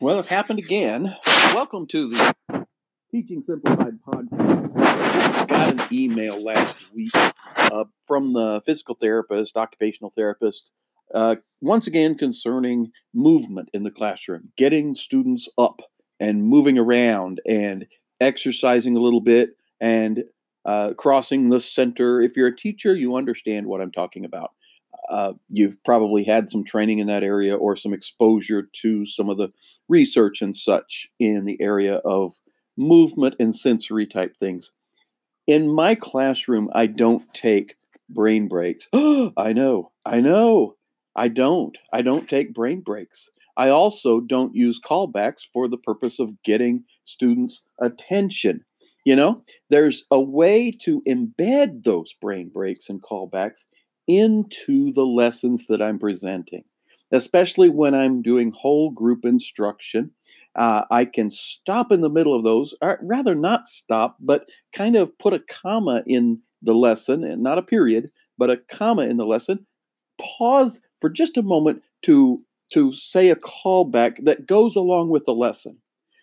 Well, it happened again. Welcome to the Teaching Simplified podcast. I got an email last week uh, from the physical therapist, occupational therapist, uh, once again concerning movement in the classroom, getting students up and moving around and exercising a little bit and uh, crossing the center. If you're a teacher, you understand what I'm talking about. Uh, you've probably had some training in that area or some exposure to some of the research and such in the area of movement and sensory type things. In my classroom, I don't take brain breaks. I know, I know. I don't. I don't take brain breaks. I also don't use callbacks for the purpose of getting students' attention. You know, there's a way to embed those brain breaks and callbacks into the lessons that I'm presenting, especially when I'm doing whole group instruction. Uh, I can stop in the middle of those, or rather, not stop, but kind of put a comma in the lesson, and not a period, but a comma in the lesson. Pause for just a moment to to say a callback that goes along with the lesson.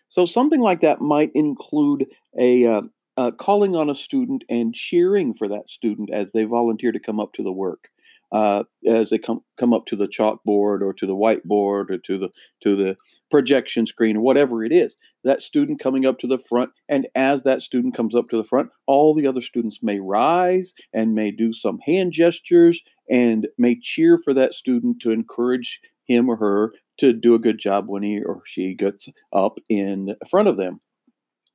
So something like that might include a uh, uh, calling on a student and cheering for that student as they volunteer to come up to the work, uh, as they come come up to the chalkboard or to the whiteboard or to the to the projection screen or whatever it is. That student coming up to the front, and as that student comes up to the front, all the other students may rise and may do some hand gestures and may cheer for that student to encourage him or her to do a good job when he or she gets up in front of them.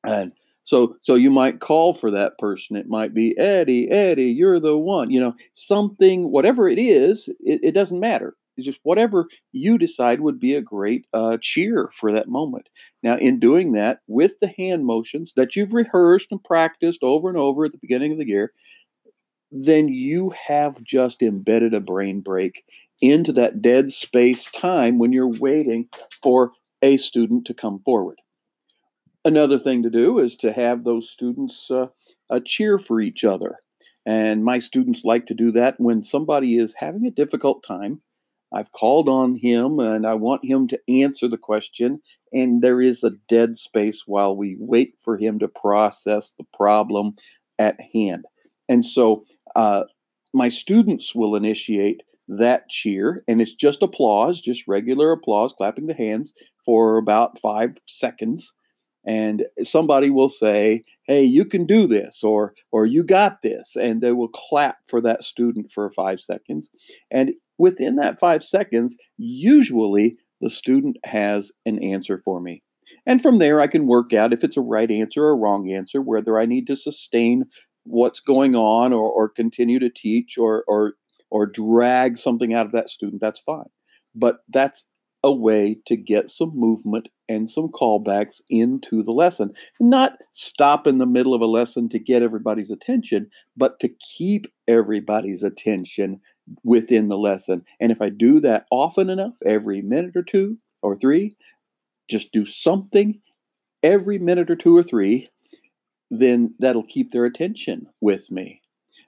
And so so you might call for that person. It might be Eddie, Eddie, you're the one. You know, something, whatever it is, it, it doesn't matter. It's just whatever you decide would be a great uh, cheer for that moment. Now, in doing that with the hand motions that you've rehearsed and practiced over and over at the beginning of the year, then you have just embedded a brain break into that dead space time when you're waiting for a student to come forward. Another thing to do is to have those students uh, uh, cheer for each other. And my students like to do that when somebody is having a difficult time. I've called on him and I want him to answer the question, and there is a dead space while we wait for him to process the problem at hand. And so uh, my students will initiate that cheer, and it's just applause, just regular applause, clapping the hands for about five seconds and somebody will say hey you can do this or or you got this and they will clap for that student for 5 seconds and within that 5 seconds usually the student has an answer for me and from there i can work out if it's a right answer or a wrong answer whether i need to sustain what's going on or, or continue to teach or or or drag something out of that student that's fine but that's a way to get some movement and some callbacks into the lesson. Not stop in the middle of a lesson to get everybody's attention, but to keep everybody's attention within the lesson. And if I do that often enough, every minute or two or three, just do something every minute or two or three, then that'll keep their attention with me.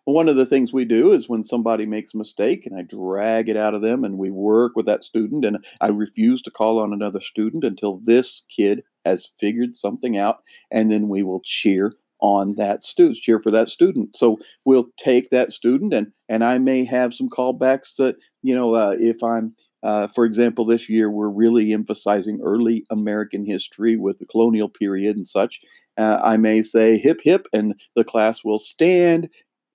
One of the things we do is when somebody makes a mistake and I drag it out of them and we work with that student and I refuse to call on another student until this kid has figured something out and then we will cheer on that student, cheer for that student. So we'll take that student and and I may have some callbacks that you know uh, if I'm uh, for example, this year we're really emphasizing early American history with the colonial period and such. Uh, I may say hip hip, and the class will stand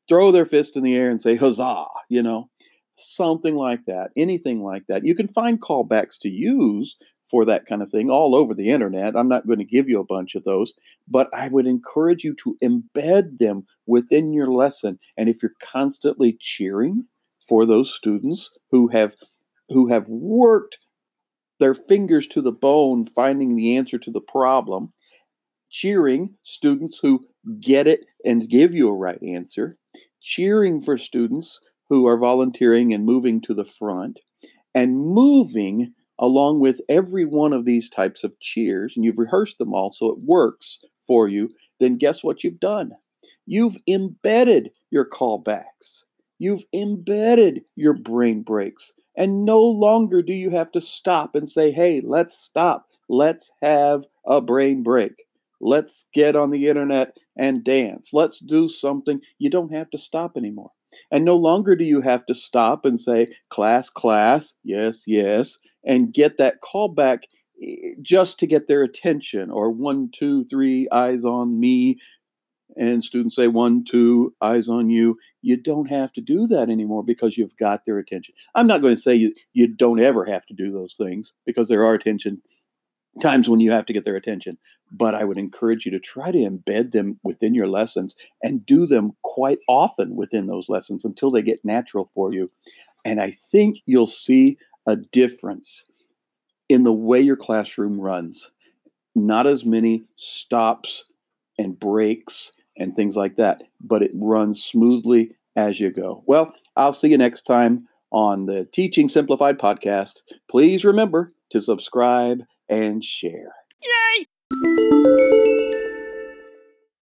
throw their fist in the air and say huzzah, you know, something like that, anything like that. You can find callbacks to use for that kind of thing all over the internet. I'm not going to give you a bunch of those, but I would encourage you to embed them within your lesson. And if you're constantly cheering for those students who have who have worked their fingers to the bone finding the answer to the problem, cheering students who get it and give you a right answer, cheering for students who are volunteering and moving to the front, and moving along with every one of these types of cheers, and you've rehearsed them all so it works for you, then guess what you've done? You've embedded your callbacks. You've embedded your brain breaks. And no longer do you have to stop and say, hey, let's stop. Let's have a brain break. Let's get on the internet and dance. Let's do something. You don't have to stop anymore. And no longer do you have to stop and say, class, class, yes, yes, and get that call back eh, just to get their attention or one, two, three, eyes on me. And students say, one, two, eyes on you. You don't have to do that anymore because you've got their attention. I'm not going to say you, you don't ever have to do those things because there are attention times when you have to get their attention. But I would encourage you to try to embed them within your lessons and do them quite often within those lessons until they get natural for you. And I think you'll see a difference in the way your classroom runs. Not as many stops and breaks and things like that, but it runs smoothly as you go. Well, I'll see you next time on the Teaching Simplified podcast. Please remember to subscribe and share. Yay!